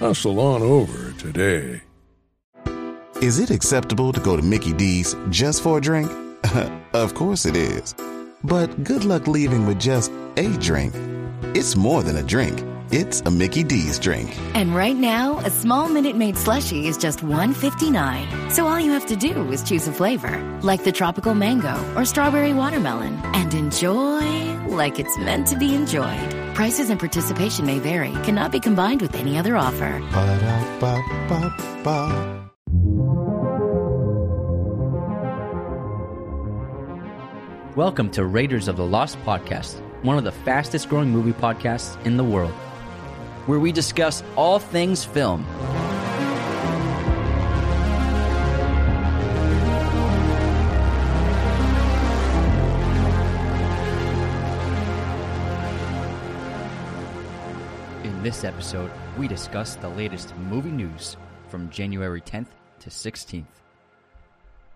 Hustle on over today. Is it acceptable to go to Mickey D's just for a drink? of course it is. But good luck leaving with just a drink. It's more than a drink. It's a Mickey D's drink. And right now, a small Minute Maid slushie is just $1.59. So all you have to do is choose a flavor, like the tropical mango or strawberry watermelon, and enjoy like it's meant to be enjoyed. Prices and participation may vary, cannot be combined with any other offer. Ba-da-ba-ba-ba. Welcome to Raiders of the Lost podcast, one of the fastest growing movie podcasts in the world. Where we discuss all things film. In this episode, we discuss the latest movie news from January 10th to 16th.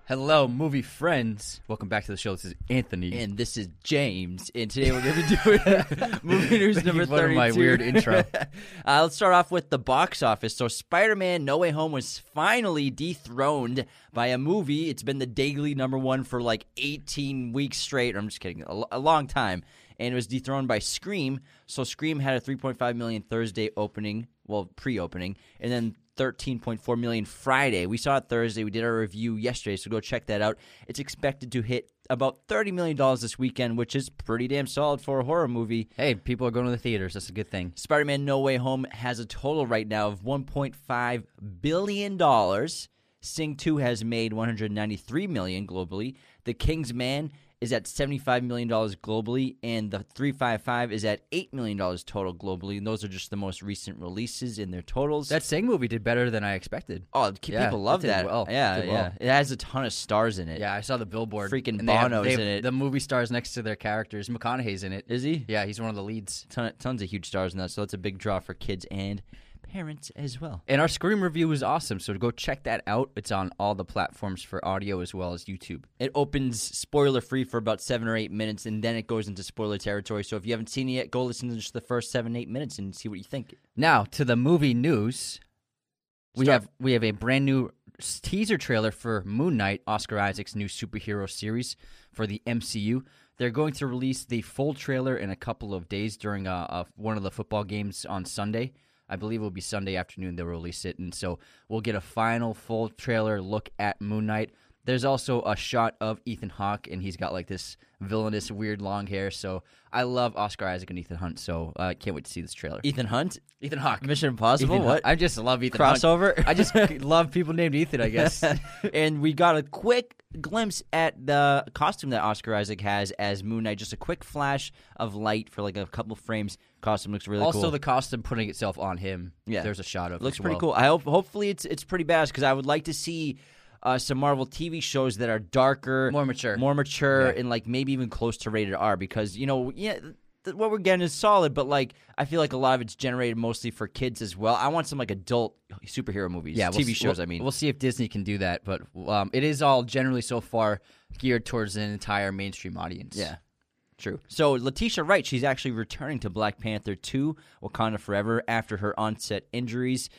Hello, movie friends. Welcome back to the show. This is Anthony. And this is James, and today we're going to be doing movie news number for 32. my weird intro. uh, let's start off with the box office. So, Spider Man No Way Home was finally dethroned by a movie. It's been the daily number one for like 18 weeks straight. I'm just kidding, a, a long time. And it was dethroned by Scream. So, Scream had a 3.5 million Thursday opening, well, pre opening, and then 13.4 million Friday. We saw it Thursday. We did our review yesterday, so go check that out. It's expected to hit about 30 million dollars this weekend, which is pretty damn solid for a horror movie. hey, people are going to the theaters. That's a good thing. Spider-Man No Way Home has a total right now of 1.5 billion dollars. Sing 2 has made 193 million globally. The King's Man is at 75 million dollars globally and the 355 is at 8 million dollars total globally. And those are just the most recent releases in their totals. That Sing movie did better than I expected. oh, Yeah, people love that well. Yeah, Did yeah. well. It has a ton of stars in it. Yeah, I saw the billboard. Freaking and they have- Bono's they have in it. The movie stars next to their characters. McConaughey's in it. Is he? Yeah, he's one of the leads. Ton, tons of huge stars in that, so that's a big draw for kids and parents as well. And our Scream review was awesome, so go check that out. It's on all the platforms for audio as well as YouTube. It opens spoiler free for about seven or eight minutes, and then it goes into spoiler territory. So if you haven't seen it yet, go listen to just the first seven, eight minutes and see what you think. Now to the movie news. We Start- have we have a brand new teaser trailer for Moon Knight, Oscar Isaac's new superhero series for the MCU. They're going to release the full trailer in a couple of days during uh, uh, one of the football games on Sunday. I believe it will be Sunday afternoon they'll release it, and so we'll get a final full trailer look at Moon Knight. There's also a shot of Ethan Hawke, and he's got like this villainous, weird long hair. So I love Oscar Isaac and Ethan Hunt. So I uh, can't wait to see this trailer. Ethan Hunt, Ethan Hawke. Mission Impossible. Ethan what? Hunt. I just love Ethan Hunt. Crossover? I just love people named Ethan. I guess. and we got a quick glimpse at the costume that Oscar Isaac has as Moon Knight. Just a quick flash of light for like a couple frames. Costume looks really also, cool. Also, the costume putting itself on him. Yeah. there's a shot of. It. Looks pretty well. cool. I hope hopefully it's it's pretty badass because I would like to see uh, some Marvel TV shows that are darker, More mature. more mature, Yeah. and like maybe even close to rated R. Because you know, yeah, what we're getting is solid, but like I feel like a lot of it's generated mostly for kids as well. I want some like adult superhero movies, Yeah, we'll TV shows. we'll- I mean, we'll see if Disney can do that, but um, it is all generally so far geared towards an entire mainstream audience. Yeah. True. So Letitia Wright, she's actually returning to Black Panther 2, Wakanda Forever, after her onset injuries.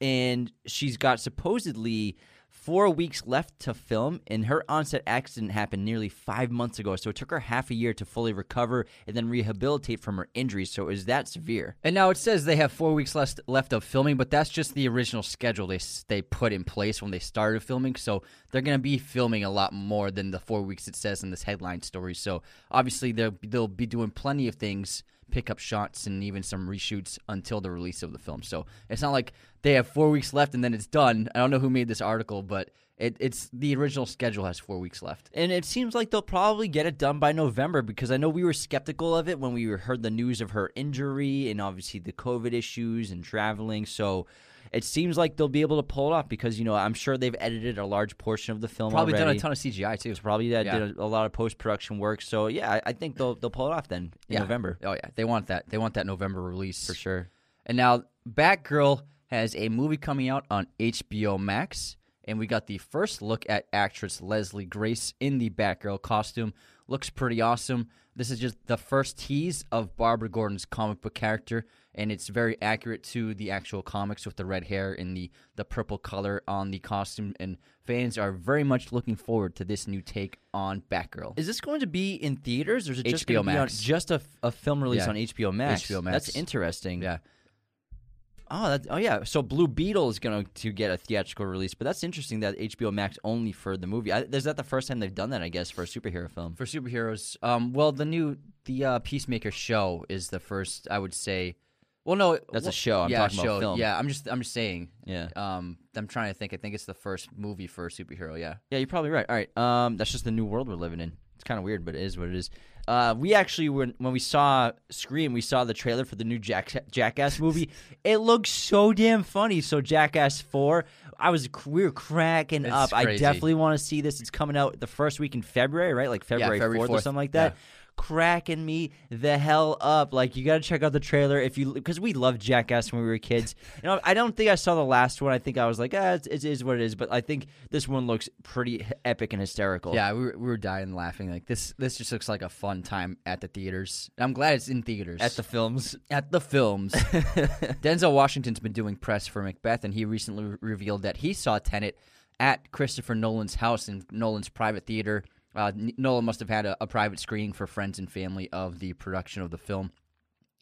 And she's got supposedly four weeks left to film, and her onset accident happened nearly five months ago. So it took her half a year to fully recover and then rehabilitate from her injuries. So it was that severe. And now it says they have four weeks left left of filming, but that's just the original schedule they they put in place when they started filming. So they're going to be filming a lot more than the four weeks it says in this headline story. So obviously they'll they'll be doing plenty of things, pick up shots, and even some reshoots until the release of the film. So it's not like they have four weeks left and then it's done. I don't know who made this article, but it, it's the original schedule has four weeks left. And it seems like they'll probably get it done by November because I know we were skeptical of it when we heard the news of her injury and obviously the COVID issues and traveling. So it seems like they'll be able to pull it off because you know I'm sure they've edited a large portion of the film. Probably already. done a ton of CGI too. It's Probably that Yeah. did a, a lot of post production work. So yeah, I, I think they'll they'll pull it off then in Yeah. November Oh yeah, they want that. They want that November release for sure. And now Batgirl has a movie coming out on HBO Max, and we got the first look at actress Leslie Grace in the Batgirl costume. Looks pretty awesome. This is just the first tease of Barbara Gordon's comic book character, and it's very accurate to the actual comics with the red hair and the, the purple color on the costume. And fans are very much looking forward to this new take on Batgirl. Is this going to be in theaters or is it just HBO going be on Max. just a, a film release Yeah. on HBO Max? HBO Max. That's interesting. yeah. Oh, that, oh yeah. So Blue Beetle is going to get a theatrical release, but that's interesting that HBO Max only for the movie. I, is that the first time they've done that? I guess for a superhero film. for superheroes. Um, well, the new the uh, Peacemaker show is the first. I would say. Well, no, That's a show. I'm yeah, talking about show. film. Yeah, I'm just I'm just saying. Yeah. Um, I'm trying to think. I think it's the first movie for a superhero. Yeah. Yeah, you're probably right. All right. Um, that's just the new world we're living in. It's kind of weird, but it is what it is. Uh, we actually when when we saw Scream, we saw the trailer for the new Jack, Jackass movie. it looks so damn funny. So Jackass Four, I was we were cracking It's up. I definitely want to see this. It's coming out the first week in February, right? Like February February 4th or something like that. Yeah. Cracking me the hell up. Like you got to check out the trailer if you because we loved Jackass when we were kids. You know, I don't think I saw the last one. I think I was like, ah, it is what it is. But I think this one looks pretty epic and hysterical. Yeah, we were, we were dying laughing. Like this, this just looks like a fun time at the theaters. I'm glad it's in theaters. At the films, at the films. Denzel Washington's been doing press for Macbeth, and he recently re- revealed that he saw Tenet at Christopher Nolan's house in Nolan's private theater. Uh, Nolan must have had a, a private screening for friends and family of the production of the film.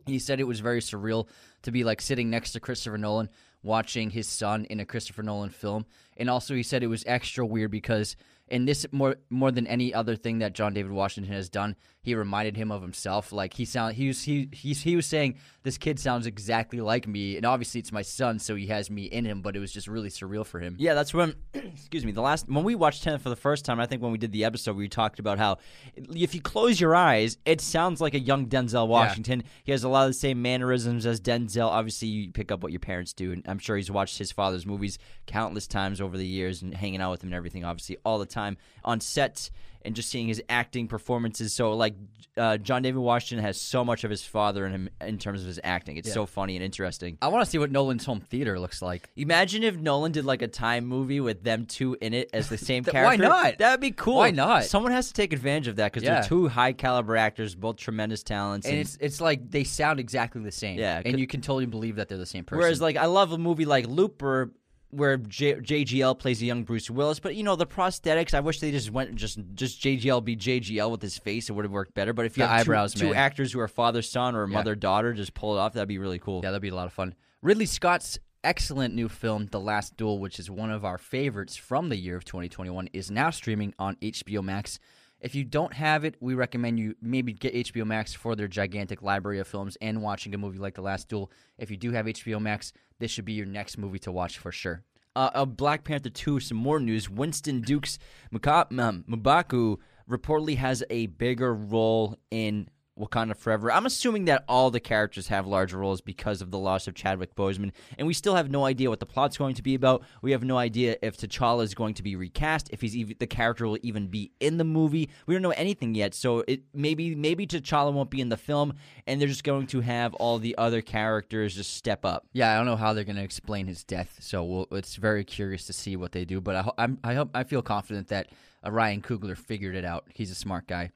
He said it was very surreal to be like sitting next to Christopher Nolan watching his son in a Christopher Nolan film. And also he said it was extra weird because in this more more than any other thing that John David Washington has done, he reminded him of himself. Like he sound he was he he, he was saying this kid sounds exactly like me and obviously it's my son so he has me in him, but it was just really surreal for him. yeah, that's when. excuse me. The last when we watched Tenet for the first time, I think when we did the episode, we talked about how if you close your eyes, it sounds like a young Denzel Washington. He has a lot of the same mannerisms as Denzel. Obviously, you pick up what your parents do, and I'm sure he's watched his father's movies countless times over the years and hanging out with him and everything. Obviously, all the time on sets and just seeing his acting performances. So, like, uh, John David Washington has so much of his father in him in terms of his acting. It's so funny and interesting. I want to see what Nolan's home theater looks like. Imagine if Nolan did like a time movie with them two in it as the same Th- character. why not? That'd be cool. Why not? Someone has to take advantage of that because Yeah. they're two high caliber actors, both tremendous talents. And it's it's like they sound exactly the same. Yeah, And you can totally believe that they're the same person. whereas like I love a movie like Looper where J- JGL plays a young Bruce Willis, but you know the prosthetics. I wish they just went just just JGL be JGL with his face. It would have worked better. But if you The have two- eyebrows, two, man. actors who are father son or Yeah. mother daughter, just pull it off. That'd be really cool. Yeah, that'd be a lot of fun. Ridley Scott's excellent new film, The Last Duel, which is one of our favorites from the year of 2021, is now streaming on HBO Max. If you don't have it, we recommend you maybe get HBO Max for their gigantic library of films and watching a movie like The Last Duel. If you do have HBO Max, this should be your next movie to watch for sure. Uh, uh, Black Panther 2, some more news. Winston Dukes um, M'Baku reportedly has a bigger role in Wakanda Forever. I'm assuming that all the characters have larger roles because of the loss of Chadwick Boseman, and we still have no idea what the plot's going to be about. We have no idea if T'Challa is going to be recast, if he's even the character will even be in the movie. We don't know anything yet, so it maybe maybe T'Challa won't be in the film, and they're just going to have all the other characters just step up. Yeah, I don't know how they're going to explain his death, so we'll, it's very curious to see what they do. But I, I'm, I hope I feel confident that uh, Ryan Coogler figured it out. He's a smart guy.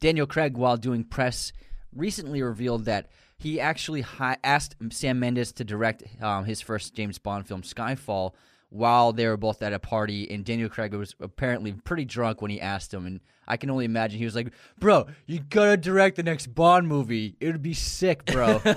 Daniel Craig, while doing press, recently revealed that he actually hi- asked Sam Mendes to direct um, his first James Bond film, Skyfall, while they were both at a party. And Daniel Craig was apparently pretty drunk when he asked him. And I can only imagine he was like, "Bro, you gotta direct the next Bond movie. It would be sick, bro."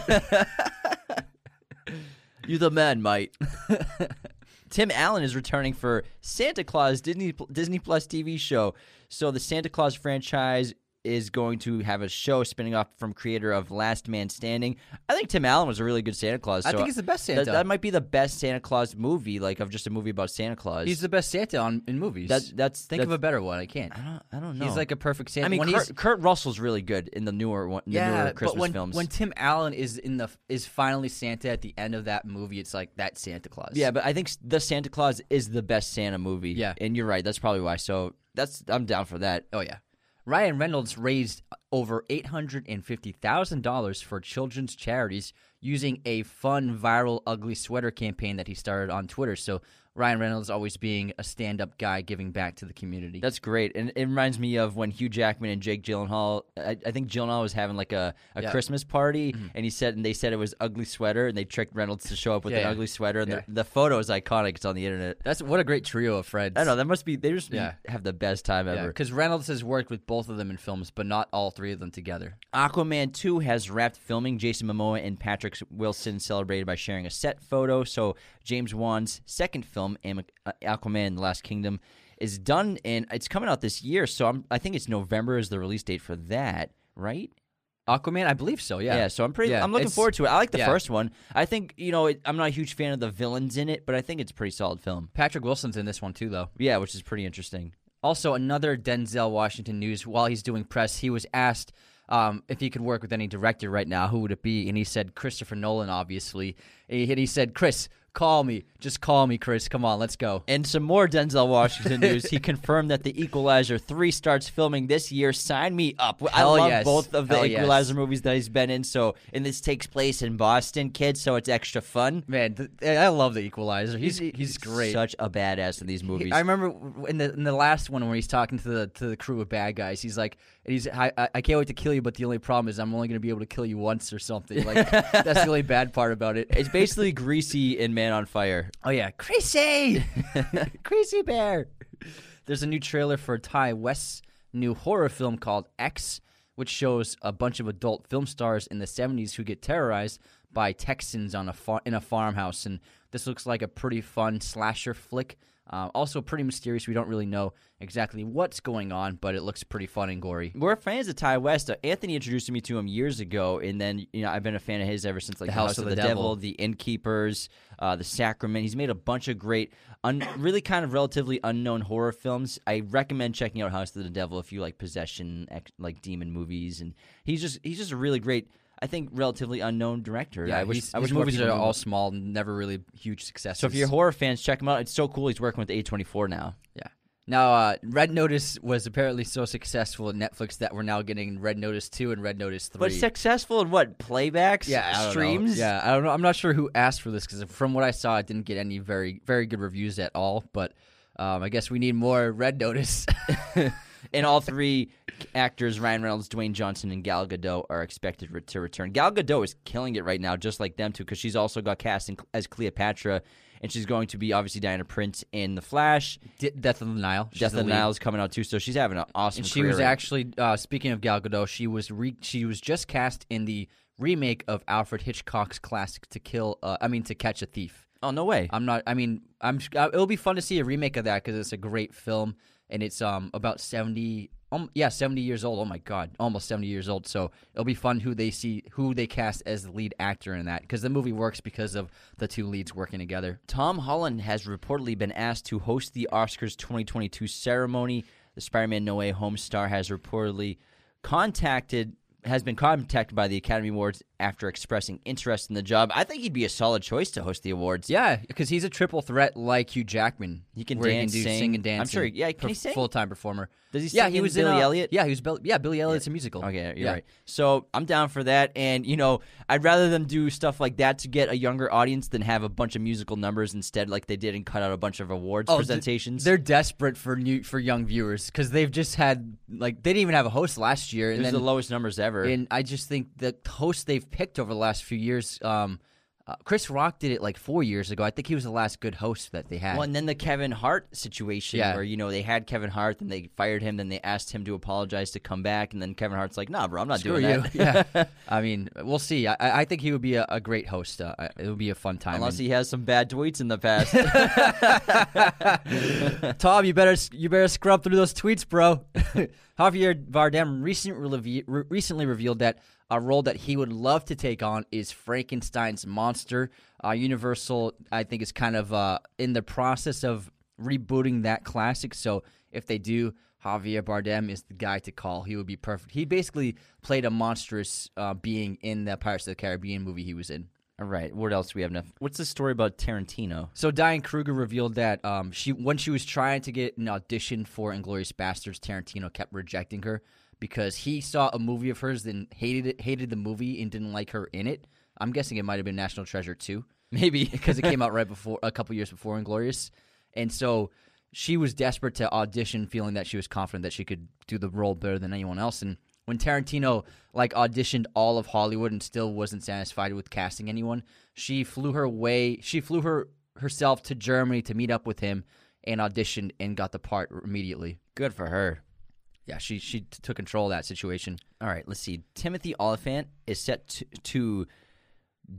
You the man, mate. Tim Allen is returning for Santa Claus Disney Disney Plus TV show. So the Santa Clause franchise is going to have a show spinning off from creator of Last Man Standing. I think Tim Allen was a really good Santa Claus. I think he's the best that- Santa. That, might be the best Santa Claus movie, like of just a movie about Santa Claus. He's the best Santa on in movies. That- that's- think of a better one. I can't. I don't, I don't know. He's like a perfect Santa. I mean, when Kurt, Kurt Russell's really good in the newer one, the yeah, newer Christmas but when films. when Tim Allen is in the is finally Santa at the end of that movie, it's like that Santa Claus. yeah, but I think the Santa Clause is the best Santa movie. Yeah. and you're right. That's probably why. So that's I'm down for that. Oh yeah. Ryan Reynolds raised over eight hundred and fifty thousand dollars for children's charities using a fun viral ugly sweater campaign that he started on Twitter. So Ryan Reynolds always being a stand up guy giving back to the community. That's great, and it reminds me of when Hugh Jackman and Jake Gyllenhaal. I, I think Gyllenhaal was having like a, a Yeah. Mm-hmm. Christmas party, and he said, and they said it was ugly sweater, and they tricked Reynolds to show up with Yeah, an yeah. ugly sweater, and the, the photo is iconic. It's on the internet. That's what a great trio of friends. I know. That must be they just have the best time ever. because Reynolds has worked with both of them in films, but not all three of them together. Aquaman 2 has wrapped filming. Jason Momoa and Patrick Wilson celebrated by sharing a set photo. So James Wan's second film, uh, Aquaman and the Last Kingdom, is done and it's coming out this year. So I'm, I think it's November is the release date for that, right? Aquaman, I believe so. Yeah. Yeah. so I'm pretty. Yeah, I'm looking forward to it. I like the yeah. first one. I think you know it, I'm not a huge fan of the villains in it, but I think it's a pretty solid film. Patrick Wilson's in this one too, though. Yeah, which is pretty interesting. Also, another Denzel Washington news. While he's doing press, he was asked um, if he could work with any director right now. Who would it be? And he said Christopher Nolan, obviously. And he, and he said, "Chris, call me. Just call me, Chris. Come on, let's go." And some more Denzel Washington news. He confirmed that The Equalizer 3 starts filming this year. Sign me up. I Hell love yes. both of the Hell yes. Equalizer movies that he's been in. So, and this takes place in Boston, kids, so it's extra fun. Man, th- eh, I love the Equalizer. He's he's, great. Such a badass in these movies. I remember in the in the last one where he's talking to the to the crew of bad guys. He's like, and he's I, I I can't wait to kill you, but the only problem is I'm only going to be able to kill you once or something. Like that's the only bad part about it. it's basically Creasy and Man on Fire. Oh yeah, Creasy, Creasy Bear. There's a new trailer for Ti West's new horror film called X, which shows a bunch of adult film stars in the 70s who get terrorized by Texans on a far- in a farmhouse, and this looks like a pretty fun slasher flick. Uh, also pretty mysterious. We don't really know exactly what's going on, but it looks pretty fun and gory. We're fans of Ti West. Uh, Anthony introduced me to him years ago, and then you know I've been a fan of his ever since. Like The House of the Devil, Devil. The Innkeepers, uh, The Sacrament. He's made a bunch of great, un- really kind of relatively unknown horror films. I recommend checking out House of the Devil if you like possession, ex- like demon movies, and he's just he's just a really great. I think relatively unknown director. Yeah, I wish he's- I wish his movies are all small, never really huge successes. So if you're horror fans, check him out. It's so cool. He's working with A24 now. Yeah. Now, uh, Red Notice was apparently so successful at Netflix that we're now getting Red Notice 2 and Red Notice 3. But successful in what playbacks? yeah, don't know. streams. Yeah, I don't know. I'm not sure who asked for this because from what I saw, it didn't get any very, very good reviews at all. But um, I guess we need more Red Notice. And all three actors, Ryan Reynolds, Dwayne Johnson, and Gal Gadot, are expected re- to return. Gal Gadot is killing it right now, just like them two, because she's also got cast in, as Cleopatra, and she's going to be obviously Diana Prince in The Flash. D- Death of the Nile. She's Death of the. Nile is coming out too, so she's having an awesome. And she was right- actually uh, speaking of Gal Gadot. She was re- she was just cast in the remake of Alfred Hitchcock's classic To Kill. Uh, I mean, To Catch a Thief. Oh no way! I'm not. I mean, I'm. uh, It'll be fun to see a remake of that because it's a great film and it's um about seventy. Um, yeah, seventy years old. Oh my god, almost seventy years old. So it'll be fun who they see, who they cast as the lead actor in that because the movie works because of the two leads working together. Tom Holland has reportedly been asked to host the Oscars 2022 ceremony. The Spider-Man No Way Home star has reportedly contacted has been contacted by the Academy Awards after expressing interest in the job. I think he'd be a solid choice to host the awards. Yeah, because he's a triple threat like Hugh Jackman. He can dance, he can do sing. and dance. I'm sure- yeah, can he sing? Full time performer. Does he Yeah, he was Billy in, uh, Elliot? Yeah, he was. Bill, yeah, Billy Elliot's a musical. Okay, you're yeah. right. So I'm down for that, and you know, I'd rather them do stuff like that to get a younger audience than have a bunch of musical numbers instead, like they did and cut out a bunch of awards Oh, presentations. They're desperate for new for young viewers because they've just had like they didn't even have a host last year, it and was then the lowest numbers ever. and I just think the host they've picked over the last few years, um, Uh, Chris Rock did it like four years ago. I think he was the last good host that they had. Well, and then the Kevin Hart situation Yeah. where, you know, they had Kevin Hart, then they fired him, then they asked him to apologize to come back, and then Kevin Hart's like, nah, bro, I'm not Screw doing you. that. yeah. I mean, we'll see. I, I think he would be a, a great host. Uh, it would be a fun time. Unless And- he has some bad tweets in the past. Tom, you better you better scrub through those tweets, bro. Javier Bardem recent re- recently revealed that a role that he would love to take on is Frankenstein's monster. Uh, Universal, I think, is kind of uh, in the process of rebooting that classic. So if they do, Javier Bardem is the guy to call. He would be perfect. He basically played a monstrous uh, being in the Pirates of the Caribbean movie he was in. All right, what else do we have enough? What's the story about Tarantino? So Diane Kruger revealed that um, she when she was trying to get an audition for Inglourious Basterds, Tarantino kept rejecting her because he saw a movie of hers and hated it, hated the movie and didn't like her in it. I'm guessing it might have been National Treasure too, Maybe. because it came out right before a couple years before Inglourious, and so she was desperate to audition, feeling that she was confident that she could do the role better than anyone else. And when Tarantino like auditioned all of Hollywood and still wasn't satisfied with casting anyone, she flew her way. She flew her herself to Germany to meet up with him and auditioned and got the part immediately. Good for her. Yeah, she she took control of that situation. All right, let's see. Timothy Olyphant is set to, to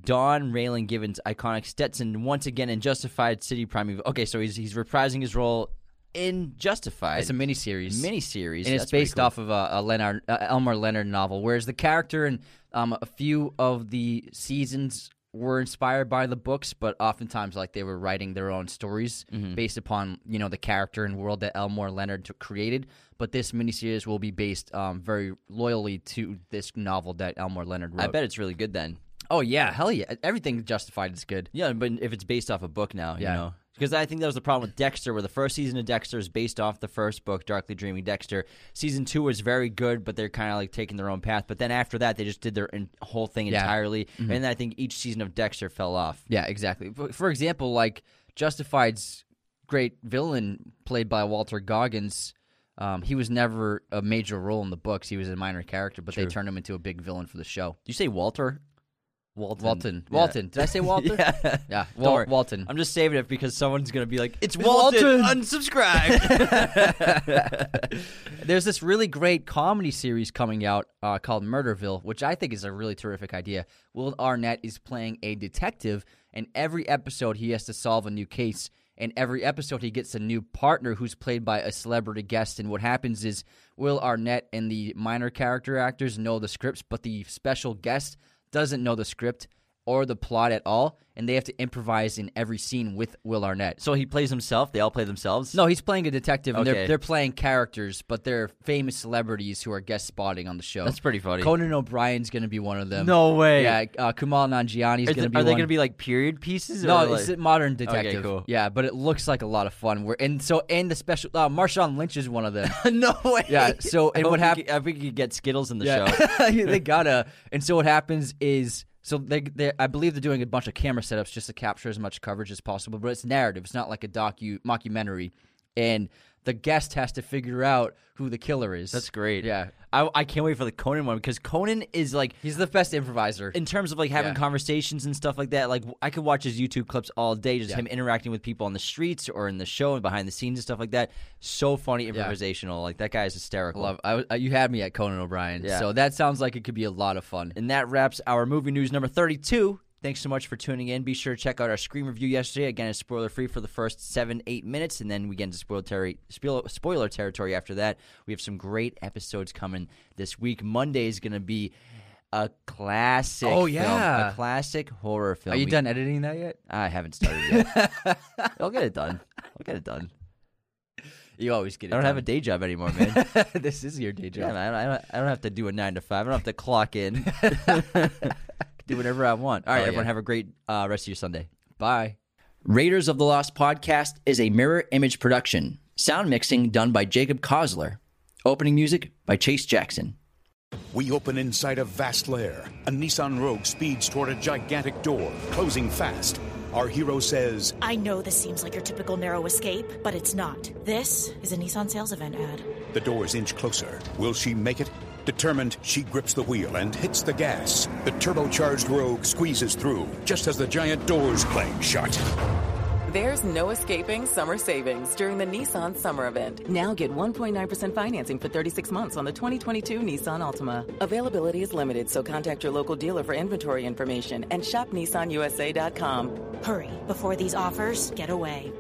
Don Raylan Givens' iconic Stetson once again in Justified City Primeval. Okay, so he's he's reprising his role in Justified. It's a miniseries. miniseries, and it's based cool. off of a, a Leonard uh, Elmore Leonard novel. Whereas the character and um, a few of the seasons were inspired by the books, but oftentimes like they were writing their own stories Mm-hmm. based upon you know the character and world that Elmore Leonard created. But this miniseries will be based um, very loyally to this novel that Elmore Leonard wrote. I bet it's really good then. Oh yeah, hell yeah! Everything Justified is good. Yeah, but if it's based off a book now, you Yeah. know. Because I think that was the problem with Dexter, where the first season of Dexter is based off the first book, Darkly Dreaming Dexter. Season two was very good, but they're kind of like taking their own path. But then after that, they just did their in- whole thing Yeah. Entirely. And then I think each season of Dexter fell off. Yeah, exactly. For, for example, like Justified's great villain, played by Walter Goggins, um, he was never a major role in the books. He was a minor character, but they turned him into a big villain for the show. you say Walter? Walton. Walton. Yeah. Walton. Did I say Walter? yeah. Yeah, Wal-. Walton. I'm just saving it because someone's going to be like, it's It's Walton, Walton." unsubscribe. There's this really great comedy series coming out uh, called Murderville, which I think is a really terrific idea. Will Arnett is playing a detective, and every episode he has to solve a new case. And every episode he gets a new partner who's played by a celebrity guest. And what happens is Will Arnett and the minor character actors know the scripts, but the special guest doesn't know the script or the plot at all, and they have to improvise in every scene with Will Arnett. so he plays himself. They all play themselves. No, he's playing a detective, and Okay. they're they're playing characters, but they're famous celebrities who are guest spotting on the show. That's pretty funny. Conan O'Brien's going to be one of them. No way. Yeah, uh, Kumail Nanjiani's Is going to it- be. are they one. going to be like period pieces? No, or like- it's a modern detective. cool. Yeah, but it looks like a lot of fun. We're, and so, and the special uh, Marshawn Lynch is one of them. no way. Yeah, so- I and hope what we hap- could- I think you could get Skittles in the Yeah, show. they gotta. And so what happens is, so they, they, I believe they're doing a bunch of camera setups just to capture as much coverage as possible. But it's narrative. It's not like a docu mockumentary, and the guest has to figure out who the killer is. That's great. Yeah, I, I can't wait for the Conan one because Conan is like he's the best improviser. in terms of like having Yeah. conversations and stuff like that. Like I could watch his YouTube clips all day, just Yeah. him interacting with people on the streets or in the show and behind the scenes and stuff like that. So funny, improvisational. Like that guy is hysterical. Love. I, I- you had me at Conan O'Brien. Yeah. So that sounds like it could be a lot of fun. And that wraps our movie news number 32. Thanks so much for tuning in. Be sure to check out our Scream review yesterday. Again, it's spoiler free for the first seven, eight minutes, and then we get into spoiler, terri- spoiler, spoiler territory after that. We have some great episodes coming this week. Monday is going to be a classic. Oh, film, yeah. a classic horror film. Are you We- done editing that yet? I haven't started yet. I'll get it done. I'll get it done. You always get it. I don't have a day job anymore, man. this is your day job. Yeah, I, don't, I don't have to do a nine to five. I don't have to clock in. do whatever I want. All right, Oh, yeah. everyone, have a great uh, rest of your Sunday. Bye. Raiders of the Lost podcast is a mirror image production. Sound mixing done by Jacob Kosler. Opening music by Chase Jackson. We open inside a vast lair. A Nissan Rogue speeds toward a gigantic door, closing fast. Our hero says, I know this seems like your typical narrow escape, but it's not. This is a Nissan sales event ad. The doors inch closer. Will she make it? Determined, she grips the wheel and hits the gas. The turbocharged Rogue squeezes through just as the giant doors clang shut. There's no escaping summer savings during the Nissan Summer Event. Now get 1.9% financing for 36 months on the 2022 Nissan Altima. Availability is limited, so contact your local dealer for inventory information and shop nissanusa.com. Hurry before these offers get away.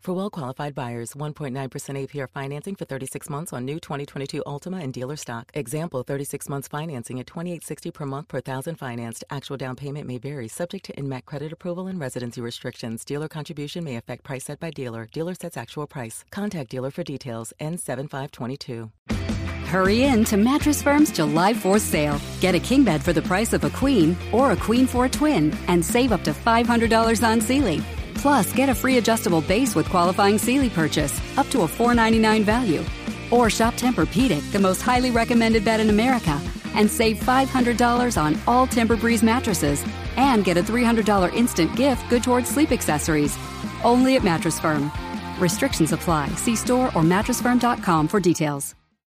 For well qualified buyers, 1.9% APR financing for 36 months on new 2022 Altima and dealer stock. Example 36 months financing at 2860 per month per thousand financed. Actual down payment may vary, subject to NMAC credit approval and residency restrictions. Dealer contribution may affect price set by dealer. Dealer sets actual price. Contact dealer for details. N7522. Hurry in to Mattress Firm's July 4th sale. Get a king bed for the price of a queen or a queen for a twin and save up to $500 on Sealy. Plus, get a free adjustable base with qualifying Sealy purchase, up to a 499 value. Or shop Tempur-Pedic, the most highly recommended bed in America, and save $500 on all Tempur-Breeze mattresses, and get a $300 instant gift good towards sleep accessories. Only at Mattress Firm. Restrictions apply. See store or mattressfirm.com for details.